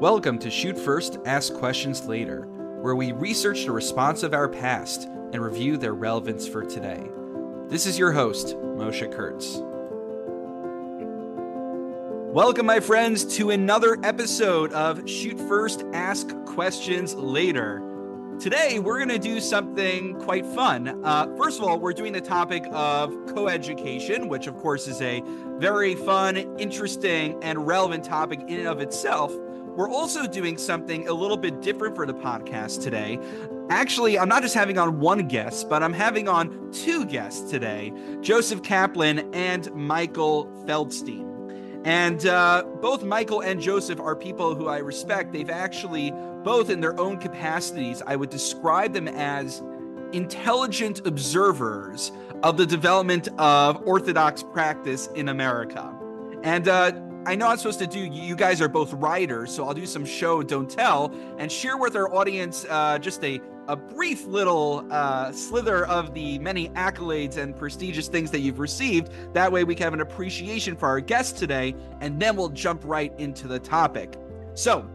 Welcome to Shoot First, Ask Questions Later, where we research the responsa of our past and review their relevance for today. This is your host, Moshe Kurtz. Welcome, my friends, to another episode of Shoot First, Ask Questions Later. Today, we're going to do something quite fun. Uh, first of all, we're doing the topic of coeducation, which, of course, is a very fun, interesting, and relevant topic in and of itself. We're also doing something a little bit different for the podcast today. Actually, I'm not just having on one guest, but I'm having on two guests today Joseph Kaplan and Michael Feldstein. And uh, both Michael and Joseph are people who I respect. They've actually, both in their own capacities, I would describe them as intelligent observers of the development of Orthodox practice in America. And uh, I know I'm supposed to do, you guys are both writers, so I'll do some show, don't tell, and share with our audience uh, just a a brief little uh, slither of the many accolades and prestigious things that you've received. That way, we can have an appreciation for our guest today, and then we'll jump right into the topic. So,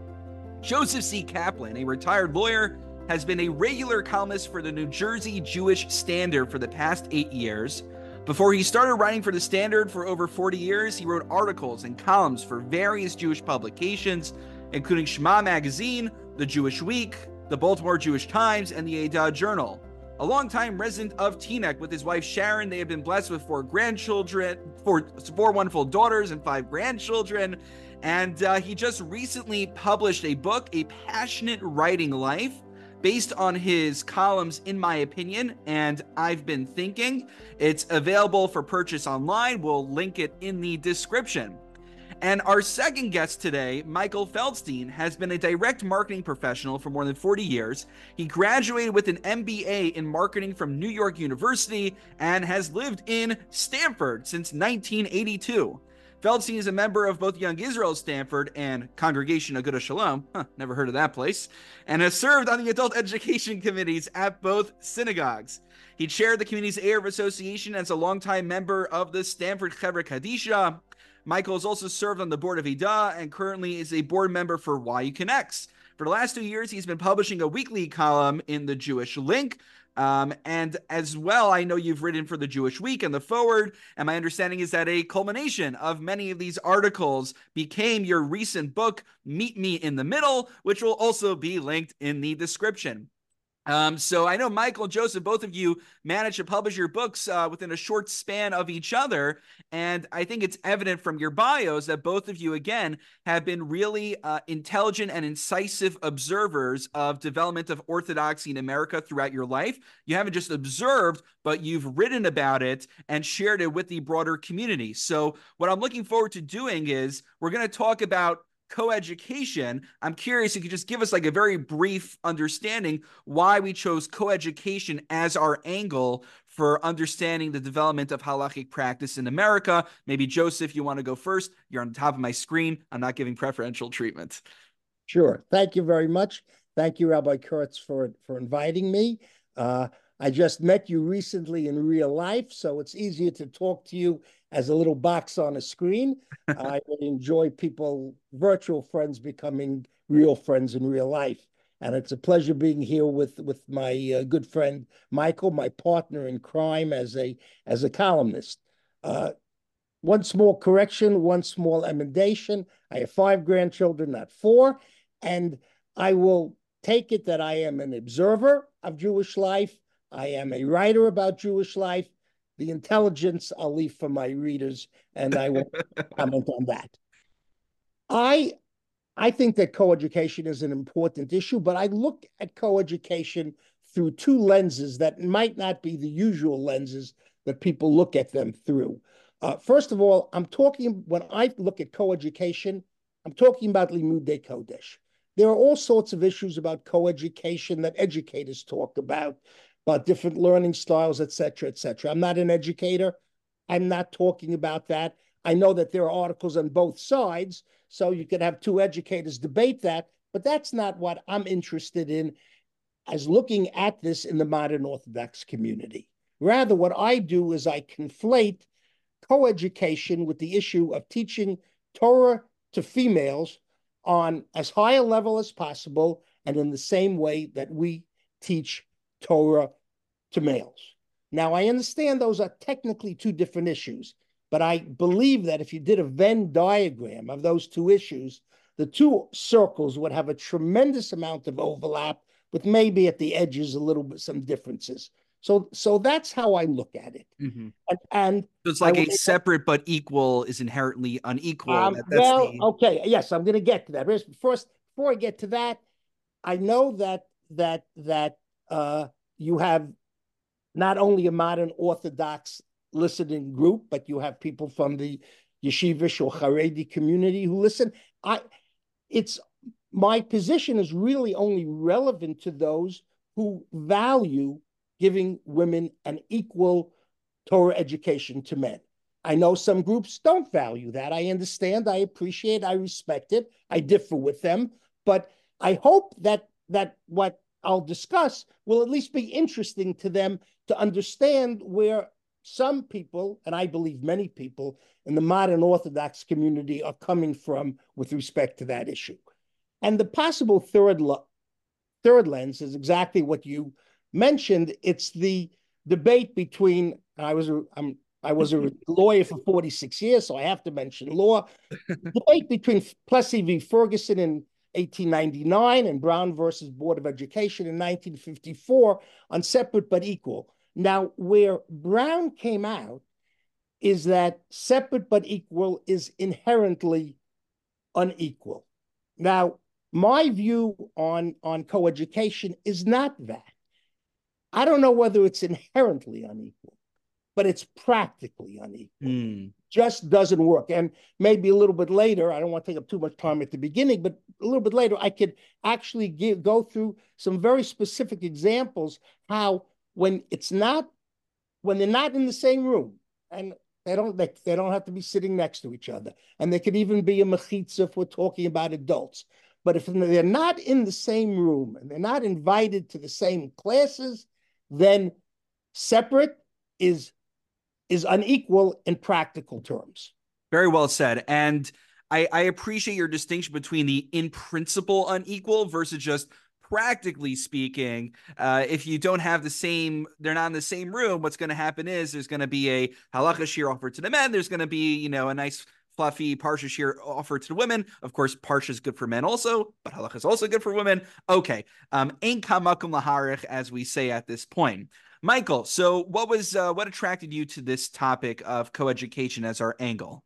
Joseph C. Kaplan, a retired lawyer, has been a regular columnist for the New Jersey Jewish Standard for the past eight years. Before he started writing for the Standard for over 40 years, he wrote articles and columns for various Jewish publications, including Shema Magazine, The Jewish Week, the Baltimore Jewish Times, and the Edah Journal. A longtime resident of Teaneck with his wife Sharon, they have been blessed with four grandchildren, four, four wonderful daughters, and five grandchildren. And uh, he just recently published a book, A Passionate Writing Life, based on his columns, in my opinion, and I've been thinking. It's available for purchase online. We'll link it in the description. And our second guest today, Michael Feldstein, has been a direct marketing professional for more than 40 years. He graduated with an MBA in marketing from New York University and has lived in Stamford since 1982. Feldstein is a member of both Young Israel Stamford and Congregation Agudath Sholom. Huh, never heard of that place. And has served on the adult education committees at both synagogues. He chaired the community's Eruv Association as a longtime member of the Stamford Chevra Kadisha. Michael has also served on the board of IDA and currently is a board member for YU Connects. For the last two years, he's been publishing a weekly column in the Jewish Link. Um, and as well, I know you've written for the Jewish Week and the Forward. And my understanding is that a culmination of many of these articles became your recent book, Meet Me in the Middle, which will also be linked in the description. Um, so I know Michael and Joseph, both of you managed to publish your books uh, within a short span of each other, and I think it's evident from your bios that both of you, again, have been really uh, intelligent and incisive observers of development of orthodoxy in America throughout your life. You haven't just observed, but you've written about it and shared it with the broader community. So what I'm looking forward to doing is we're going to talk about coeducation. I'm curious, you could just give us like a very brief understanding why we chose coeducation as our angle for understanding the development of halachic practice in America. Maybe Joseph, you want to go first? You're on the top of my screen. I'm not giving preferential treatment. Sure. Thank you very much. Thank you, Rabbi Kurtz, for for inviting me. Uh, I just met you recently in real life, so it's easier to talk to you as a little box on a screen. I enjoy people, virtual friends, becoming real friends in real life. And it's a pleasure being here with with my uh, good friend Michael, my partner in crime as a as a columnist. Uh, one small correction, one small emendation. I have five grandchildren, not four, and I will take it that I am an observer of Jewish life I am a writer about Jewish life. The intelligence I'll leave for my readers, and I will comment on that. I I think that coeducation is an important issue, but I look at coeducation through two lenses that might not be the usual lenses that people look at them through. Uh, first of all, I'm talking when I look at coeducation, I'm talking about Limudei Kodesh. There are all sorts of issues about coeducation that educators talk about about different learning styles, et cetera, et cetera. I'm not an educator. I'm not talking about that. I know that there are articles on both sides, so you could have two educators debate that, but that's not what I'm interested in as looking at this in the modern Orthodox community. Rather, what I do is I conflate coeducation with the issue of teaching Torah to females on as high a level as possible and in the same way that we teach Torah to males. Now, I understand those are technically two different issues, but I believe that if you did a Venn diagram of those two issues, the two circles would have a tremendous amount of overlap, with maybe at the edges a little bit some differences. So, so that's how I look at it. Mm-hmm. And, and so it's like a separate but equal is inherently unequal. Um, that, well, the... okay, yes, I'm going to get to that. First, before I get to that, I know that that that uh, you have not only a modern Orthodox listening group, but you have people from the yeshivish or Haredi community who listen. I, it's my position is really only relevant to those who value giving women an equal Torah education to men. I know some groups don't value that. I understand, I appreciate, I respect it. I differ with them, but I hope that that what I'll discuss will at least be interesting to them to understand where some people, and I believe many people in the modern Orthodox community are coming from with respect to that issue. And the possible third, third lens is exactly what you mentioned. It's the debate between, I was a, I'm, I was a lawyer for 46 years, so I have to mention law. debate between Plessy v. Ferguson in 1899 and Brown versus Board of Education in 1954 on separate but equal. Now, where Brown came out is that separate but equal is inherently unequal. Now, my view on, on coeducation is not that. I don't know whether it's inherently unequal, but it's practically unequal. Mm. Just doesn't work. And maybe a little bit later, I don't want to take up too much time at the beginning, but a little bit later, I could actually give, go through some very specific examples how when it's not when they're not in the same room and they don't they, they don't have to be sitting next to each other and they could even be a mechitza if we're talking about adults but if they're not in the same room and they're not invited to the same classes then separate is is unequal in practical terms very well said and I, I appreciate your distinction between the in principle unequal versus just practically speaking, uh, if you don't have the same, they're not in the same room, what's going to happen is there's going to be a halacha shiur offered to the men. There's going to be, you know, a nice fluffy parsha shiur offered to the women. Of course, parsha is good for men also, but halacha is also good for women. Okay, um, ain't kamakum laharich, as we say at this point. Michael, so what was uh, what attracted you to this topic of coeducation as our angle?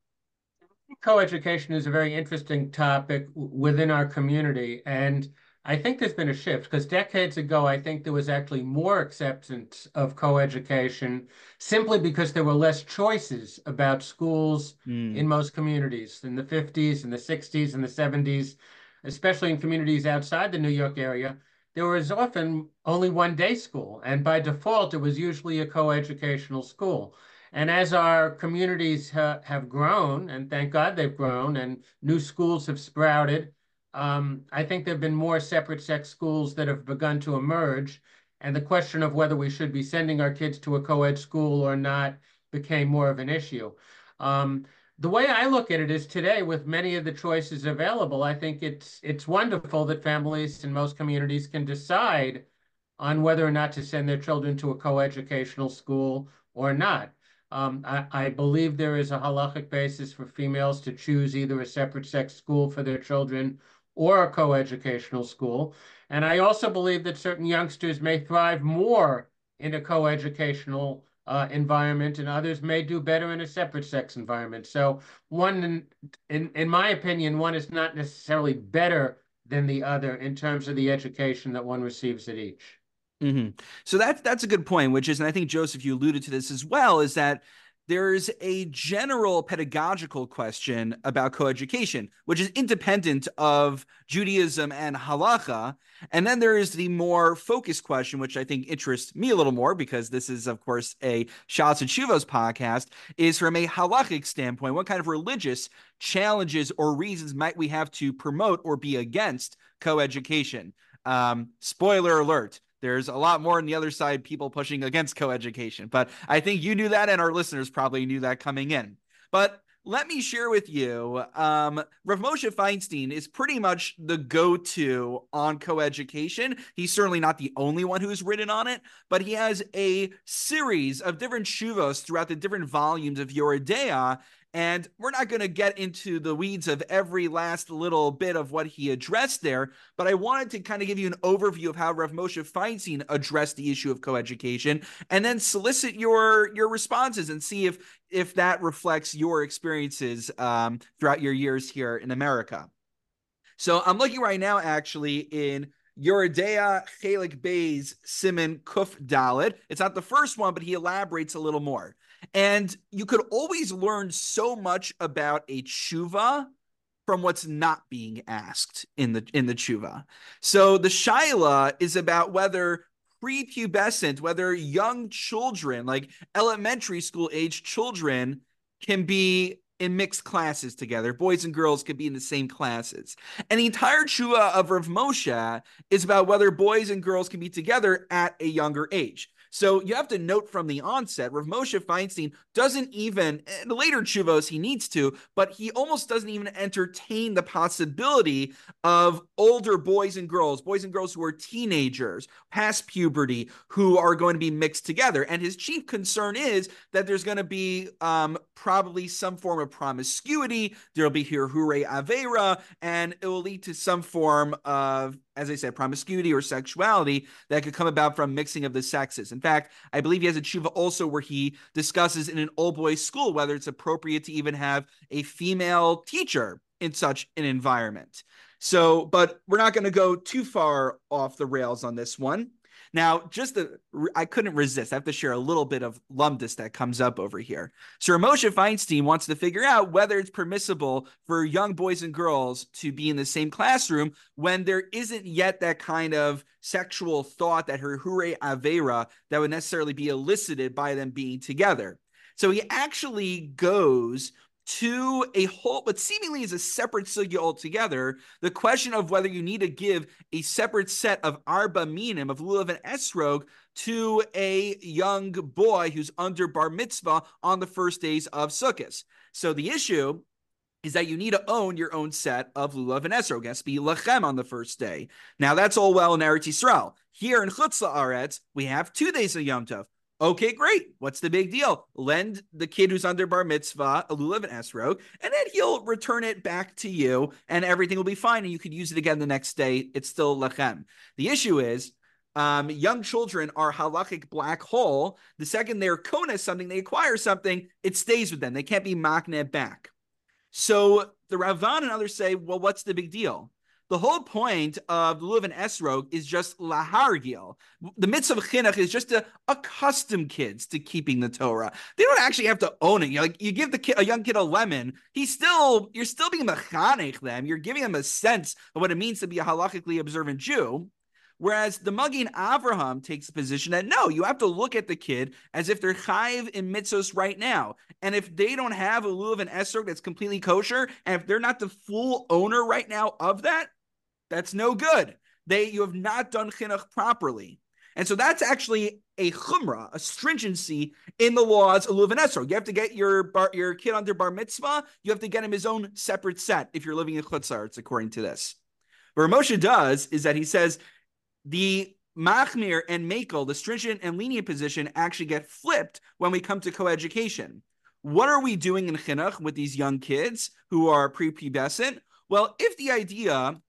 Coeducation is a very interesting topic within our community, and I think there's been a shift because decades ago, I think there was actually more acceptance of coeducation simply because there were less choices about schools mm. in most communities in the 50s and the 60s and the 70s, especially in communities outside the New York area. There was often only one day school, and by default, it was usually a coeducational school. And as our communities ha have grown, and thank God they've grown, and new schools have sprouted, um, I think there have been more separate sex schools that have begun to emerge. And the question of whether we should be sending our kids to a co-ed school or not became more of an issue. Um, the way I look at it is today, with many of the choices available, I think it's it's wonderful that families in most communities can decide on whether or not to send their children to a co-educational school or not. Um, I, I, believe there is a halachic basis for females to choose either a separate sex school for their children or a coeducational school. And I also believe that certain youngsters may thrive more in a coeducational uh, environment and others may do better in a separate sex environment. So one, in, in, in my opinion, one is not necessarily better than the other in terms of the education that one receives at each. Mm-hmm. So that's that's a good point, which is, and I think Joseph, you alluded to this as well, is that there's a general pedagogical question about coeducation, which is independent of Judaism and halacha. And then there is the more focused question, which I think interests me a little more because this is, of course, a Shots and Shuvos podcast, is from a halachic standpoint, what kind of religious challenges or reasons might we have to promote or be against coeducation? Um, spoiler alert there's a lot more on the other side, people pushing against coeducation. But I think you knew that, and our listeners probably knew that coming in. But let me share with you. Um, Rav Moshe Feinstein is pretty much the go-to on coeducation. He's certainly not the only one who's written on it, but he has a series of different shuvos throughout the different volumes of Yoreh De'ah, and we're not going to get into the weeds of every last little bit of what he addressed there, but I wanted to kind of give you an overview of how Rav Moshe Feinstein addressed the issue of coeducation, and then solicit your your responses and see if if that reflects your experiences um, throughout your years here in America. So I'm looking right now, actually, in Yoreh De'ah Chelik Bey's Siman Kuf Dalit. It's not the first one, but he elaborates a little more. And you could always learn so much about a tshuva from what's not being asked in the in the tshuva. So the shaila is about whether prepubescent, whether young children, like elementary school age children, can be in mixed classes together. Boys and girls could be in the same classes. And the entire tshuva of Rav Moshe is about whether boys and girls can be together at a younger age. So you have to note from the onset, Rav Moshe Feinstein doesn't even, later chuvos he needs to, but he almost doesn't even entertain the possibility of older boys and girls, boys and girls who are teenagers, past puberty, who are going to be mixed together. And his chief concern is that there's going to be um, probably some form of promiscuity. There'll be hirhure avera, and it will lead to some form of as I said, promiscuity or sexuality that could come about from mixing of the sexes. In fact, I believe he has a tshuva also where he discusses in an all boys school whether it's appropriate to even have a female teacher in such an environment. So, but we're not going to go too far off the rails on this one. Now, just the I couldn't resist. I have to share a little bit of lumdus that comes up over here. So Moshe Feinstein wants to figure out whether it's permissible for young boys and girls to be in the same classroom when there isn't yet that kind of sexual thought that hirhure avera that would necessarily be elicited by them being together. So he actually goes to a whole, but seemingly is a separate sugya altogether. The question of whether you need to give a separate set of arba minim of lulav and esrog to a young boy who's under bar mitzvah on the first days of Sukkot. So the issue is that you need to own your own set of lulav and esrog. To be lachem on the first day. Now that's all well in Eretz Yisrael. Here in Chutz La'aretz, we have two days of Yom Tov. Okay, great. What's the big deal? Lend the kid who's under bar mitzvah a lulav and esrog, and then he'll return it back to you, and everything will be fine, and you could use it again the next day. It's still lachem. The issue is, um, young children are halachic black hole. The second they're kona something, they acquire something, it stays with them. They can't be makne back. So the Ravan and others say, well, what's the big deal? The whole point of Lulav and Esrog is just lahargil. The mitzvah of chinuch is just to accustom kids to keeping the Torah. They don't actually have to own it. You like you give the kid, a young kid a lemon, he's still you're still being mechanech them. You're giving them a sense of what it means to be a halachically observant Jew. Whereas the Magen Avraham takes the position that no, you have to look at the kid as if they're chayiv in mitzvos right now. And if they don't have a lulav and esrog that's completely kosher, and if they're not the full owner right now of that, that's no good. They you have not done chinuch properly. And so that's actually a chumrah, a stringency in the laws of Lulav and Esrog. You have to get your bar, your kid under bar mitzvah. You have to get him his own separate set if you're living in chutzarts, according to this. What Moshe does is that he says the machmir and makel, the stringent and lenient position, actually get flipped when we come to coeducation. What are we doing in chinuch with these young kids who are prepubescent? Well, if the idea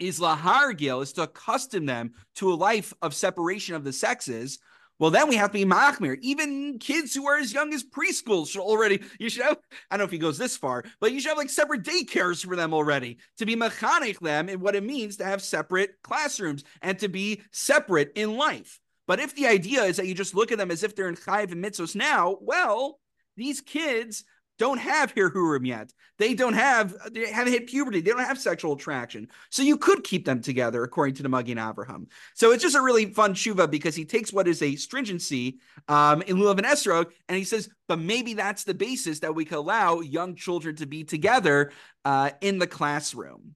is lahargil, is to accustom them to a life of separation of the sexes, well, then we have to be machmir. Even kids who are as young as preschool should already, you should have, I don't know if he goes this far, but you should have like separate daycares for them already to be mechanech them and what it means to have separate classrooms and to be separate in life. But if the idea is that you just look at them as if they're in chayv and mitzvos now, well, these kids don't have hirhurim yet. They don't have, they haven't hit puberty. They don't have sexual attraction. So you could keep them together, according to the Magen Avraham. So it's just a really fun shuva because he takes what is a stringency um, in lulav and esrog, and he says, but maybe that's the basis that we can allow young children to be together uh, in the classroom.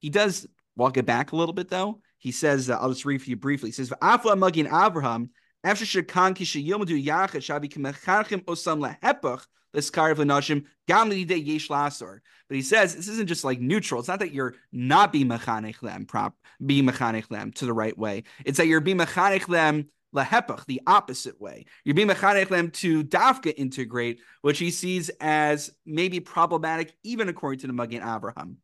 He does walk it back a little bit, though. He says, uh, I'll just read for you briefly. He says, Afla Magen Avraham, after shekan ki sheyilmadu yachad shabi kemecharchim osam lehepach l'skar v'nashim gam yesh lasor. But he says this isn't just like neutral. It's not that you're not being mechanech them prop, mechanech them to the right way. It's that you're being mechanech them lahepach, the opposite way. You're being mechanech to dafka integrate, which he sees as maybe problematic, even according to the Magen Avraham.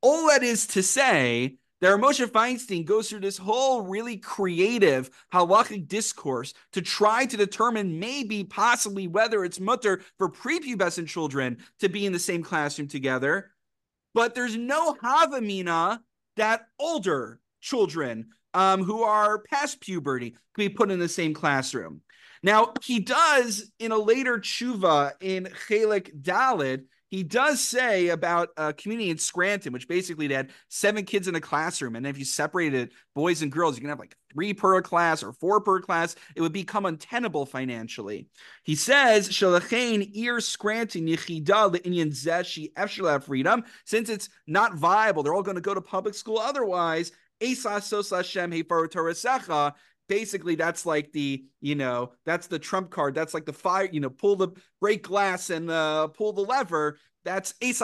All that is to say that Moshe Feinstein goes through this whole really creative halachic discourse to try to determine maybe, possibly, whether it's mutter for prepubescent children to be in the same classroom together. But there's no havamina that older children um, who are past puberty can be put in the same classroom. Now, he does in a later tshuva in Chelik Dalid, he does say about a community in Scranton, which basically they had seven kids in a classroom. And if you separated boys and girls, you can have like three per class or four per class. It would become untenable financially. He says, Shalachain ir Scranton yichida le'inyan zeshi efshalav freedom. Since it's not viable, they're all going to go to public school otherwise. Esa sos Hashem Torah basically that's like the you know that's the trump card that's like the fire you know pull the break glass and uh, pull the lever that's in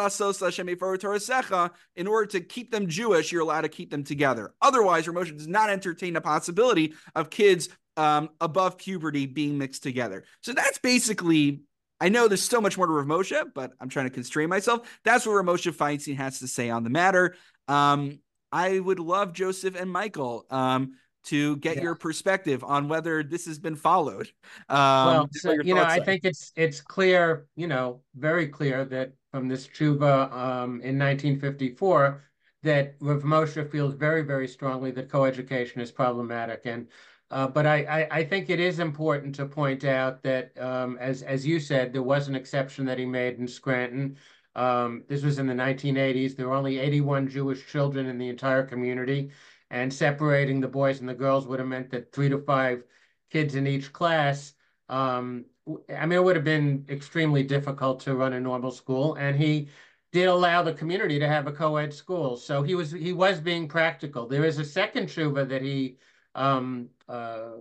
order to keep them Jewish, you're allowed to keep them together. Otherwise, Rav Moshe does not entertain the possibility of kids um, above puberty being mixed together. So that's basically, I know there's so much more to Rav Moshe, but I'm trying to constrain myself. That's what Rav Moshe Feinstein has to say on the matter. Um, I would love Joseph and Michael. Um, to get yeah. your perspective on whether this has been followed. Um, well, so, you know, I think it's it's clear, you know, very clear that from this tshuva um, in 1954 that Rav Moshe feels very, very strongly that coeducation is problematic. And uh, but I, I, I, think it is important to point out that, um, as as you said, there was an exception that he made in Scranton. Um, this was in the 1980s. There were only 81 Jewish children in the entire community and separating the boys and the girls would have meant that three to five kids in each class. Um, I mean, it would have been extremely difficult to run a normal school, and he did allow the community to have a co-ed school. So he was he was being practical. There is a second tshuva that he um, uh,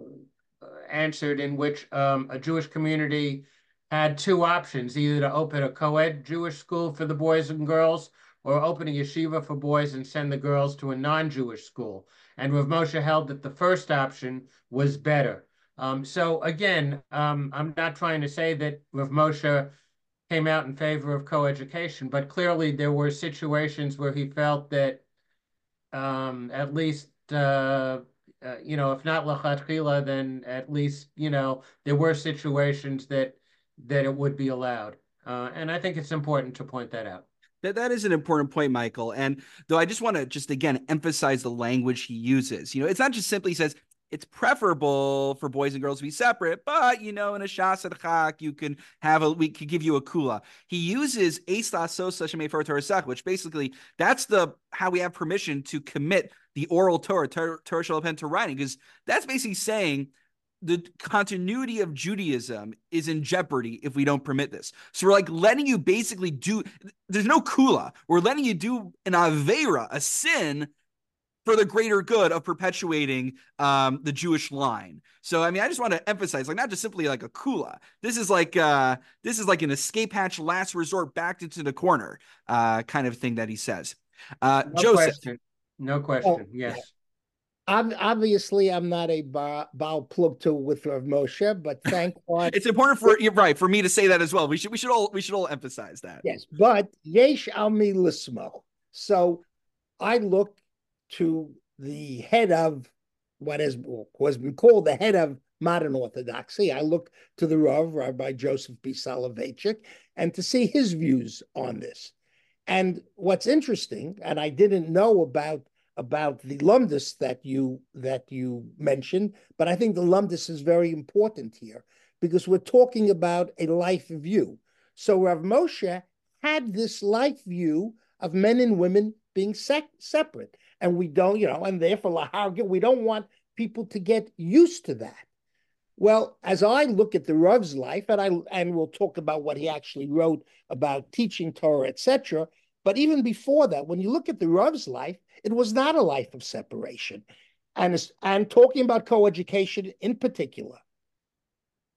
answered in which um, a Jewish community had two options: either to open a co-ed Jewish school for the boys and girls, or open a yeshiva for boys and send the girls to a non-Jewish school. And Rav Moshe held that the first option was better. Um, so again, um, I'm not trying to say that Rav Moshe came out in favor of coeducation, but clearly there were situations where he felt that um, at least, uh, uh, you know, if not lachatchila, then at least, you know, there were situations that that it would be allowed. Uh, and I think it's important to point that out. That, that is an important point, Michael. And though I just want to just again emphasize the language he uses. You know, it's not just simply says it's preferable for boys and girls to be separate, but you know, in a shas chak, you can have a we could give you a kula. He uses Sosa which basically that's the how we have permission to commit the oral Torah, Torah Shalom to writing, because that's basically saying the continuity of Judaism is in jeopardy if we don't permit this. So we're like letting you basically do. There's no kula. We're letting you do an avera, a sin, for the greater good of perpetuating um, the Jewish line. So I mean, I just want to emphasize, like, not just simply like a kula. This is like uh, this is like an escape hatch, last resort, backed into the corner, uh, kind of thing that he says. Uh, no Joseph. Question. No question. Oh, yes. I'm, obviously, I'm not a Baal Plugto with Rav Moshe, but thank God. it's important for you're right for me to say that as well. We should we should all we should all emphasize that. Yes, but Yesh Almi Lismo. So I look to the head of what has was been called the head of modern Orthodoxy. I look to the Rav, Rabbi Joseph B. Soloveitchik, and to see his views on this. And what's interesting, and I didn't know about about the lumdus that you that you mentioned, but I think the lumdus is very important here because we're talking about a life view. So Rav Moshe had this life view of men and women being sec- separate, and we don't, you know, and therefore we don't want people to get used to that. Well, as I look at the Rav's life, and I and we'll talk about what he actually wrote about teaching Torah, etc. But even before that, when you look at the Rav's life, it was not a life of separation. And, and talking about coeducation in particular,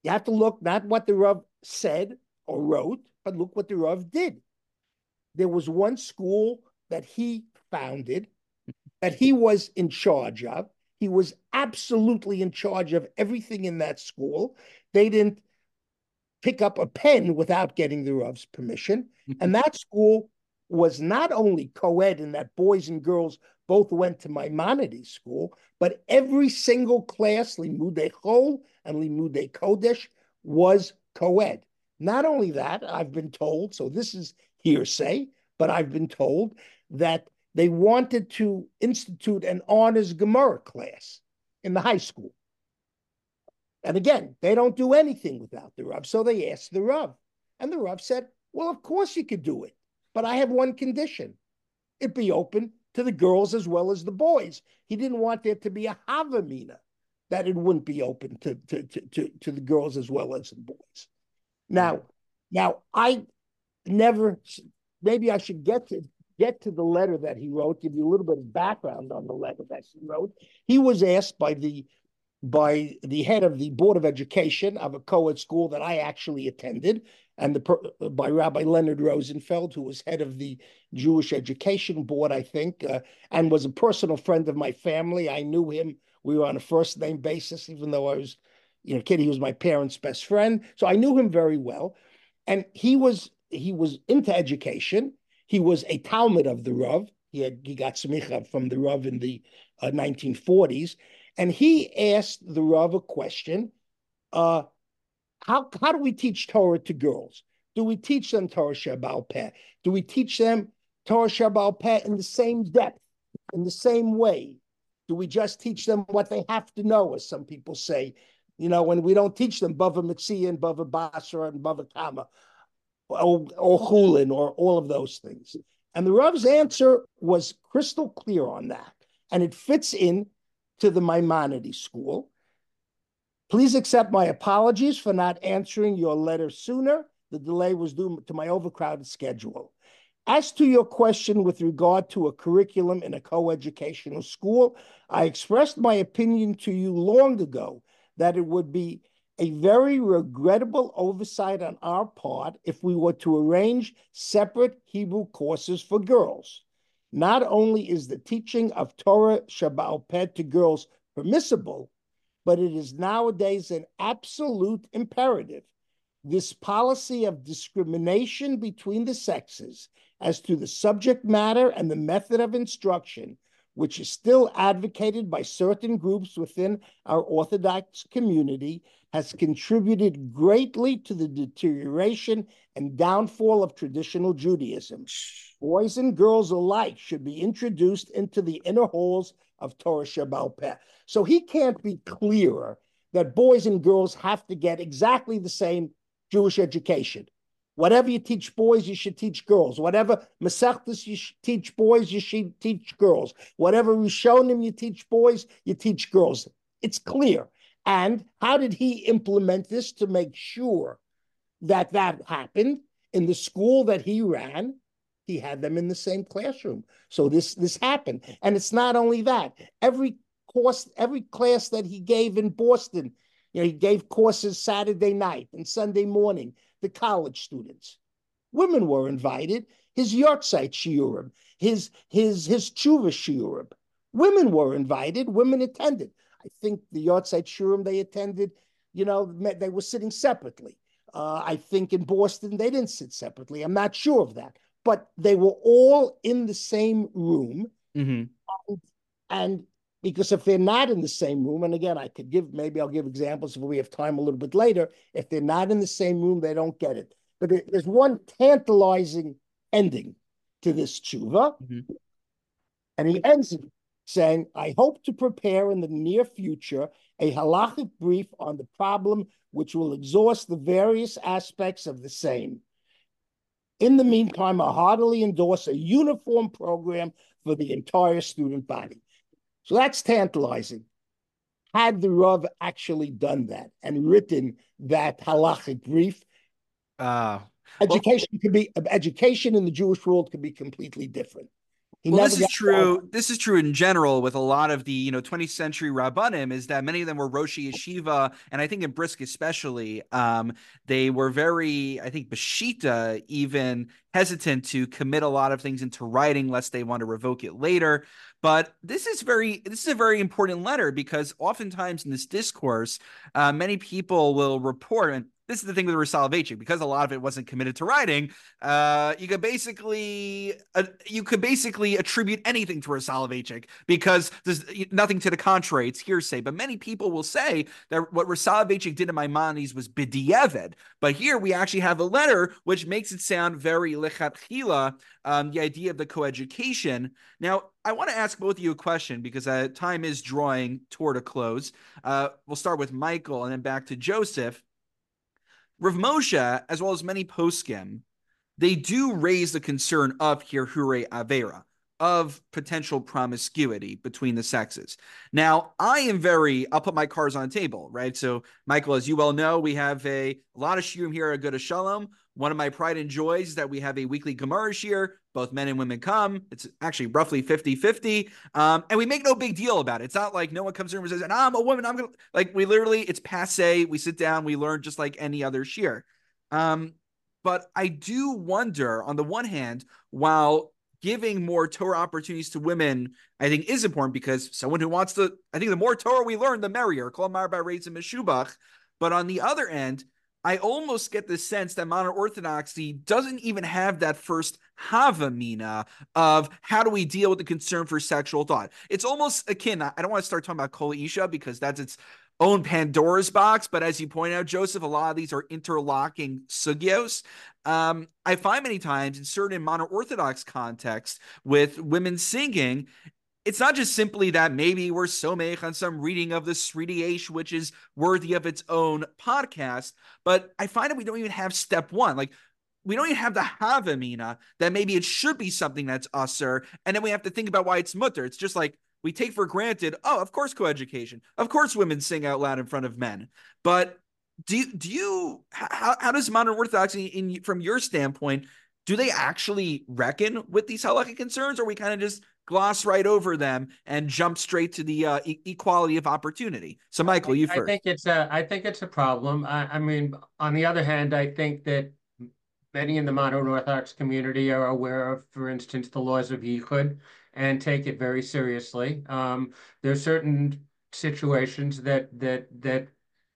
you have to look not what the Rav said or wrote, but look what the Rav did. There was one school that he founded that he was in charge of. He was absolutely in charge of everything in that school. They didn't pick up a pen without getting the Rav's permission. and that school was not only co ed in that boys and girls both went to Maimonides school, but every single class, Limudei Chol and Limudei Kodesh, was co ed. Not only that, I've been told, so this is hearsay, but I've been told that they wanted to institute an honors Gemara class in the high school. And again, they don't do anything without the Rav. So they asked the Rav. And the Rav said, Well, of course you could do it. But I have one condition it be open to the girls as well as the boys. He didn't want there to be a Havamina, that it wouldn't be open to, to, to, to, to the girls as well as the boys. Now, now I never maybe I should get to get to the letter that he wrote, give you a little bit of background on the letter that he wrote. He was asked by the by the head of the board of education of a co-ed school that I actually attended, and the by Rabbi Leonard Rosenfeld, who was head of the Jewish Education Board, I think, uh, and was a personal friend of my family. I knew him. We were on a first name basis, even though I was, you know, kid. He was my parents' best friend, so I knew him very well. And he was he was into education. He was a talmid of the Rav. He had he got smicha from the Rav in the uh, 1940s, and he asked the Rav a question: uh, How how do we teach Torah to girls? Do we teach them Torah Shabbal Peh? Do we teach them Torah Shabbal Peh in the same depth, in the same way? Do we just teach them what they have to know, as some people say? You know, when we don't teach them Bava Metzia and Bava Basra and Bava Kama or, or Chulin or all of those things. And the Rav's answer was crystal clear on that. And it fits in to the Maimonides school. Please accept my apologies for not answering your letter sooner. The delay was due to my overcrowded schedule. As to your question with regard to a curriculum in a co-educational school, I expressed my opinion to you long ago that it would be a very regrettable oversight on our part if we were to arrange separate Hebrew courses for girls. Not only is the teaching of Torah Shabbal Peh to girls permissible, but it is nowadays an absolute imperative. This policy of discrimination between the sexes as to the subject matter and the method of instruction, which is still advocated by certain groups within our Orthodox community, has contributed greatly to the deterioration and downfall of traditional Judaism. Boys and girls alike should be introduced into the inner halls of Torah Shabbal Peh. So he can't be clearer that boys and girls have to get exactly the same Jewish education. Whatever you teach boys, you should teach girls. Whatever Masechtas you teach boys, you should teach girls. Whatever Rishonim you teach boys, you teach girls. It's clear. And how did he implement this to make sure that that happened in the school that he ran? He had them in the same classroom. So this this happened. And it's not only that. Every course, every class that he gave in Boston, you know, he gave courses Saturday night and Sunday morning the college students. Women were invited. His yahrzeit shiurim, his his his tshuva shiurim. Women were invited. Women attended. I think the yahrzeit shiurim they attended, you know, they were sitting separately. Uh, I think in Boston they didn't sit separately. I'm not sure of that, but they were all in the same room. Mm-hmm. And, and, because if they're not in the same room, and again, I could give maybe I'll give examples if we have time a little bit later. If they're not in the same room, they don't get it. But there's one tantalizing ending to this tshuva, mm-hmm. and he ends it saying, I hope to prepare in the near future a halachic brief on the problem which will exhaust the various aspects of the same. In the meantime, I heartily endorse a uniform program for the entire student body. So that's tantalizing. Had the Rav actually done that and written that halachic brief, uh, education well, could be education in the Jewish world could be completely different. He well, this is true. fired. This is true in general with a lot of the you know 20th century rabbanim. Is that many of them were roshi yeshiva, and I think in Brisk especially, um, they were very, I think, bashita, even hesitant to commit a lot of things into writing lest they want to revoke it later. But this is very, this is a very important letter because oftentimes in this discourse, uh, many people will report and this is the thing with Rav because a lot of it wasn't committed to writing. Uh, you could basically uh, you could basically attribute anything to Rav because there's nothing to the contrary. It's hearsay. But many people will say that what Rav did in Maimonides was b'diavad. But here we actually have a letter which makes it sound very lechatchila, um, the idea of the coeducation. Now, I want to ask both of you a question because uh, time is drawing toward a close. Uh, we'll start with Michael and then back to Joseph. Rav Moshe, as well as many poskim, they do raise the concern of hirhure avera, of potential promiscuity between the sexes. Now, I am very, I'll put my cards on the table, right? So, Michael, as you well know, we have a, a lot of shiurim here at Good Shalom. One of my pride and joys is that we have a weekly Gemara shiur. Both men and women come. It's actually roughly 50 50. Um, and we make no big deal about it. It's not like no one comes in and says, and I'm a woman. I'm going to, like, we literally, it's passe. We sit down, we learn just like any other shiur. Um, but I do wonder, on the one hand, while giving more Torah opportunities to women, I think is important because someone who wants to, I think the more Torah we learn, the merrier. Kol Mar by Reza Meshubach. But on the other end, I almost get the sense that modern Orthodoxy doesn't even have that first havamina of how do we deal with the concern for sexual thought. It's almost akin. I don't want to start talking about Kol Isha because that's its own Pandora's box. But as you point out, Joseph, a lot of these are interlocking sugyos. Um, I find many times in certain modern Orthodox contexts with women singing, it's not just simply that maybe we're so mech on some reading of the Seridei Eish, which is worthy of its own podcast, but I find that we don't even have step one. Like we don't even have the havamina that maybe it should be something that's usser, and then we have to think about why it's mutter. It's just like we take for granted, oh, of course, coeducation. Of course, women sing out loud in front of men. But do you, do you how, how does modern orthodoxy, in from your standpoint, do they actually reckon with these halakhic concerns, or we kind of just gloss right over them and jump straight to the uh, e- equality of opportunity? So, Michael, you first. I think it's a I think it's a problem. I, I mean, on the other hand, I think that many in the modern Orthodox community are aware of, for instance, the laws of Yichud and take it very seriously. Um, there are certain situations that that that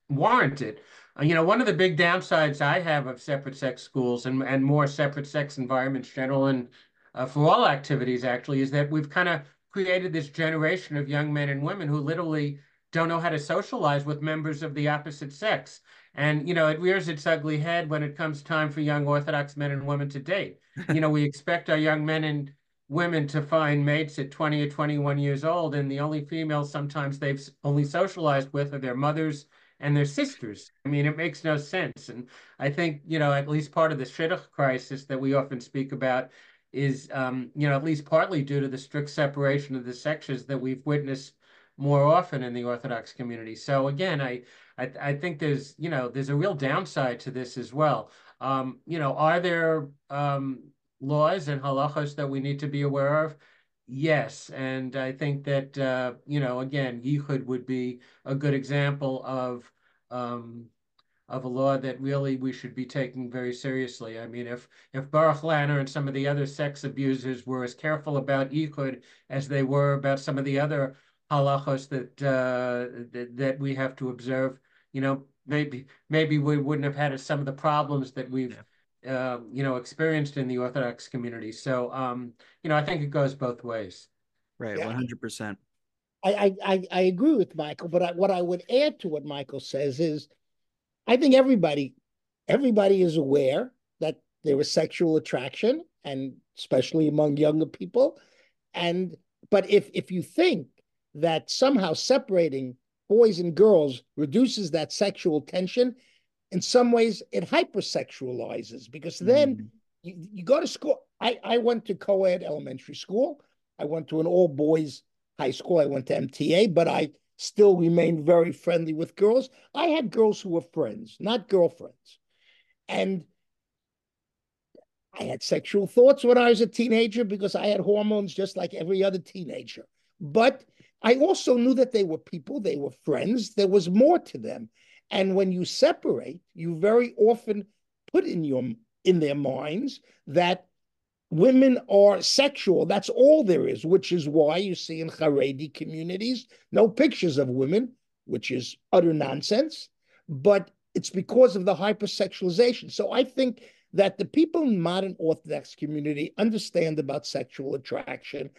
warrant it. Uh, you know, one of the big downsides I have of separate sex schools and and more separate sex environments, general and uh, for all activities, actually, is that we've kind of created this generation of young men and women who literally don't know how to socialize with members of the opposite sex. And, you know, it rears its ugly head when it comes time for young Orthodox men and women to date. you know, we expect our young men and women to find mates at 20 or 21 years old, and the only females sometimes they've only socialized with are their mothers and their sisters. I mean, it makes no sense. And I think, you know, at least part of the shidduch crisis that we often speak about is, um, you know, at least partly due to the strict separation of the sections that we've witnessed more often in the Orthodox community. So again, I, I, I think there's, you know, there's a real downside to this as well. Um, you know, are there um, laws and halachos that we need to be aware of? Yes, and I think that uh, you know, again, yichud would be a good example of um, of a law that really we should be taking very seriously. I mean, if if Baruch Lanner and some of the other sex abusers were as careful about yichud as they were about some of the other halachos that uh, that, that we have to observe, you know, maybe maybe we wouldn't have had some of the problems that we've. Yeah. Uh, you know, experienced in the Orthodox community. So, um, you know, I think it goes both ways. Right, one hundred percent. I, I I agree with Michael, but I, what I would add to what Michael says is, I think everybody everybody is aware that there is sexual attraction, and especially among younger people. And but if if you think that somehow separating boys and girls reduces that sexual tension, in some ways it hypersexualizes because then mm. you, you go to school. I, I went to co-ed elementary school. I went to an all boys high school. I went to MTA, but I still remained very friendly with girls. I had girls who were friends, not girlfriends. And I had sexual thoughts when I was a teenager because I had hormones just like every other teenager. But I also knew that they were people, they were friends, there was more to them. And when you separate, you very often put in your in their minds that women are sexual. That's all there is, which is why you see in Haredi communities no pictures of women, which is utter nonsense. But it's because of the hypersexualization. So I think that the people in modern Orthodox community understand about sexual attraction.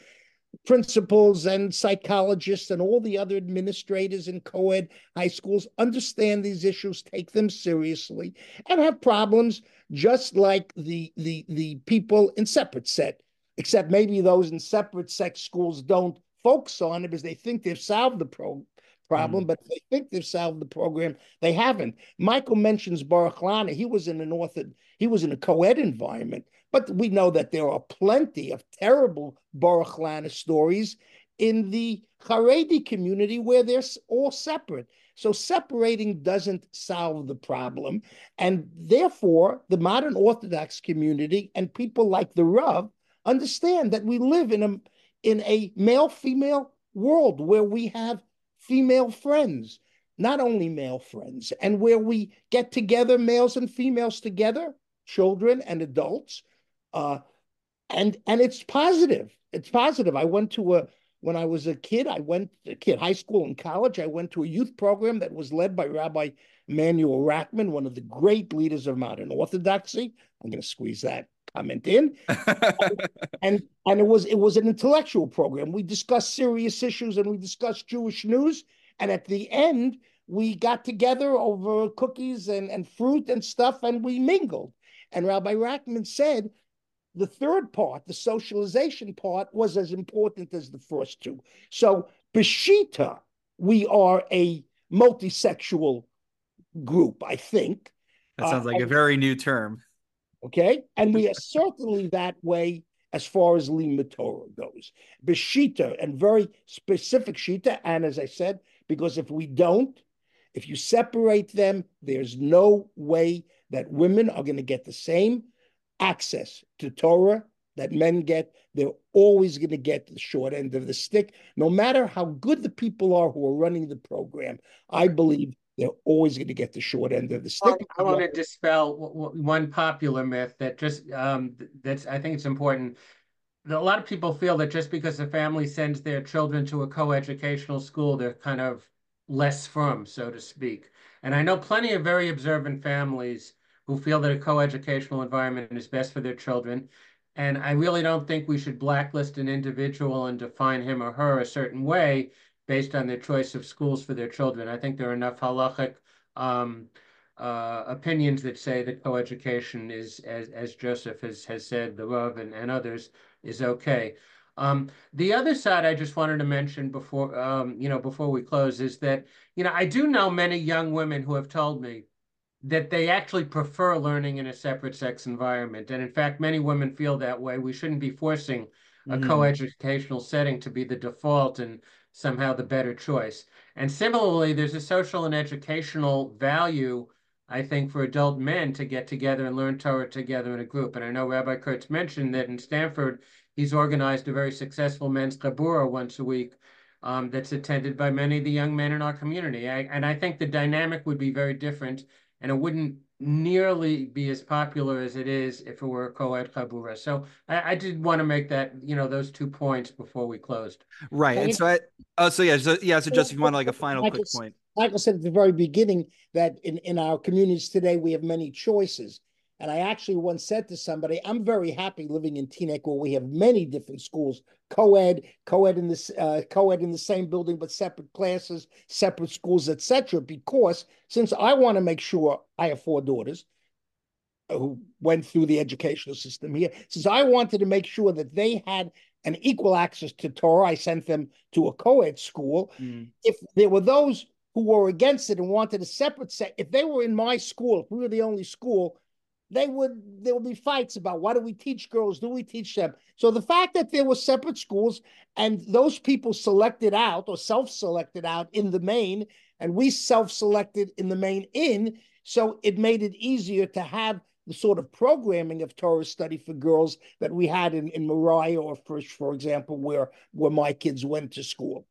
Principals and psychologists and all the other administrators in co-ed high schools understand these issues, take them seriously, and have problems just like the the the people in separate set, except maybe those in separate sex schools don't focus on it because they think they've solved the pro- problem, mm. but they think they've solved the program. They haven't. Michael mentions Baruch Lanner. He was in an author, he was in a co-ed environment, but we know that there are plenty of terrible Baruch Lanner stories in the Haredi community where they're all separate. So separating doesn't solve the problem. And therefore, the modern Orthodox community and people like the Rav understand that we live in a in a male-female world where we have female friends, not only male friends, and where we get together, males and females together, children and adults, uh, and and it's positive. It's positive. I went to a when I was a kid. I went a kid, high school and college. I went to a youth program that was led by Rabbi Manuel Rackman, one of the great leaders of modern Orthodoxy. I'm going to squeeze that comment in, and, and and it was it was an intellectual program. We discussed serious issues and we discussed Jewish news, and at the end we got together over cookies and and fruit and stuff, and we mingled. And Rabbi Rackman said the third part, the socialization part, was as important as the first two. So Beshita, we are a multisexual group, I think. That sounds uh, like a very new term. Okay. And we are certainly that way as far as Limud Torah goes. Beshita and very specific Shita. And as I said, because if we don't, if you separate them, there's no way that women are going to get the same access to Torah that men get. They're always going to get the short end of the stick. No matter how good the people are who are running the program, I believe they're always going to get the short end of the stick. I, want to dispel one popular myth that just um, that's I think it's important. that A lot of people feel that just because a family sends their children to a co-educational school, they're kind of less firm, so to speak. And I know plenty of very observant families who feel that a co-educational environment is best for their children. And I really don't think we should blacklist an individual and define him or her a certain way based on their choice of schools for their children. I think there are enough halachic um, uh, opinions that say that coeducation is, as, as Joseph has, has said, the Rav and, and others, is okay. Um, the other side I just wanted to mention before, um, you know, before we close is that, you know, I do know many young women who have told me that they actually prefer learning in a separate sex environment. And in fact, many women feel that way. We shouldn't be forcing a mm. co-educational setting to be the default and somehow the better choice. And similarly, there's a social and educational value, I think, for adult men to get together and learn Torah together in a group. And I know Rabbi Kurtz mentioned that in Stamford, he's organized a very successful men's chabura once a week um, that's attended by many of the young men in our community. I, and I think the dynamic would be very different, and it wouldn't nearly be as popular as it is if it were a co-ed chabura. So I, I, did want to make that, you know, those two points before we closed. Right. And so I, oh, so yeah, so yeah, so just if you want like a final quick point. Michael said at the very beginning that in, in our communities today, we have many choices. And I actually once said to somebody, I'm very happy living in Teaneck where we have many different schools, co-ed, co-ed in this uh, co-ed in the same building, but separate classes, separate schools, etc. Because since I want to make sure I have four daughters who went through the educational system here, since I wanted to make sure that they had an equal access to Torah, I sent them to a co-ed school. Mm. If there were those who were against it and wanted a separate set, if they were in my school, if we were the only school, they would there would be fights about why do we teach girls do we teach them so the fact that there were separate schools and those people selected out or self-selected out in the main and we self-selected in the main in so it made it easier to have the sort of programming of Torah study for girls that we had in, in Moriah or Frisch, for example, where where my kids went to school.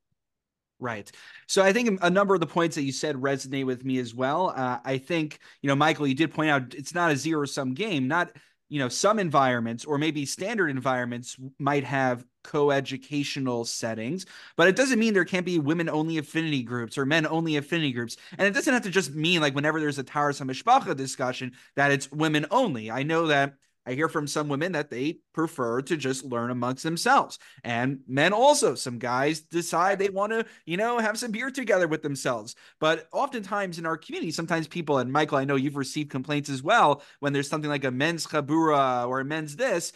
Right. So I think a number of the points that you said resonate with me as well. Uh, I think, you know, Michael, you did point out it's not a zero sum game. Not, you know, some environments or maybe standard environments might have co-educational settings, but it doesn't mean there can't be women only affinity groups or men only affinity groups. And it doesn't have to just mean like whenever there's a Taharas HaMishpacha discussion that it's women only. I know that I hear from some women that they prefer to just learn amongst themselves. And men also, some guys decide they want to, you know, have some beer together with themselves. But oftentimes in our community, sometimes people, and Michael, I know you've received complaints as well, when there's something like a men's chabura or a men's this,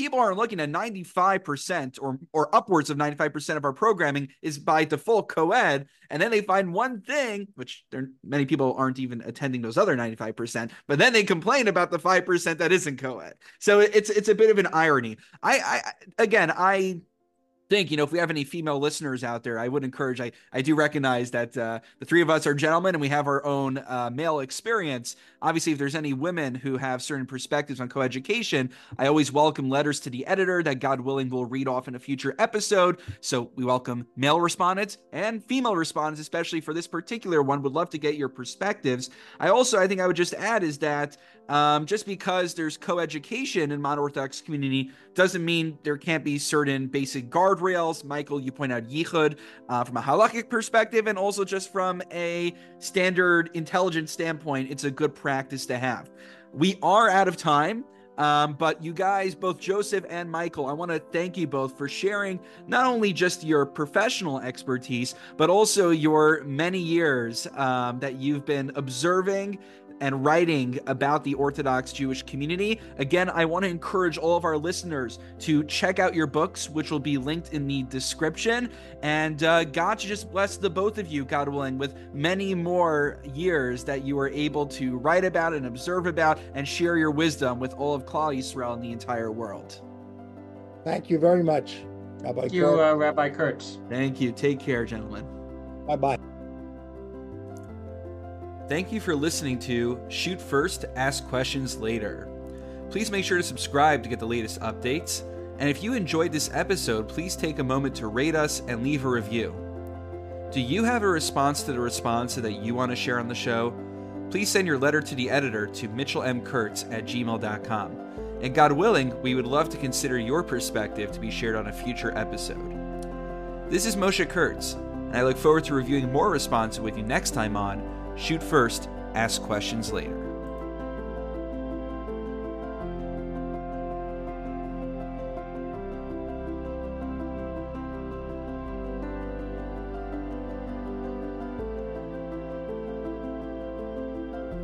people aren't looking at 95% or or upwards of 95% of our programming is by default co-ed and then they find one thing which there many people aren't even attending those other 95% but then they complain about the 5% that isn't co-ed. So it's it's a bit of an irony. I i again i think, you know, if we have any female listeners out there, I would encourage, I, I do recognize that uh, the three of us are gentlemen and we have our own uh, male experience. Obviously, if there's any women who have certain perspectives on coeducation, I always welcome letters to the editor that God willing will read off in a future episode. So we welcome male respondents and female respondents, especially for this particular one. Would love to get your perspectives. I also, I think I would just add is that um, just because there's co-education in modern Orthodox community doesn't mean there can't be certain basic guardrails. Michael, you point out yichud uh, from a halakhic perspective, and also just from a standard intelligence standpoint, it's a good practice to have. We are out of time. Um, but you guys, both Joseph and Michael, I want to thank you both for sharing not only just your professional expertise, but also your many years um, that you've been observing and writing about the Orthodox Jewish community. Again, I want to encourage all of our listeners to check out your books, which will be linked in the description. And uh, God to just bless the both of you, God willing, with many more years that you are able to write about and observe about and share your wisdom with all of Klal Yisrael in the entire world. Thank you very much, Rabbi Thank you, uh, Rabbi Kurtz. Thank you. Take care, gentlemen. Bye bye. Thank you for listening to Shoot First, Ask Questions Later. Please make sure to subscribe to get the latest updates. And if you enjoyed this episode, please take a moment to rate us and leave a review. Do you have a response to the response that you want to share on the show? Please send your letter to the editor to mitchellmkurtz at gmail.com. And God willing, we would love to consider your perspective to be shared on a future episode. This is Moshe Kurtz, and I look forward to reviewing more responses with you next time on Shoot first, ask questions later.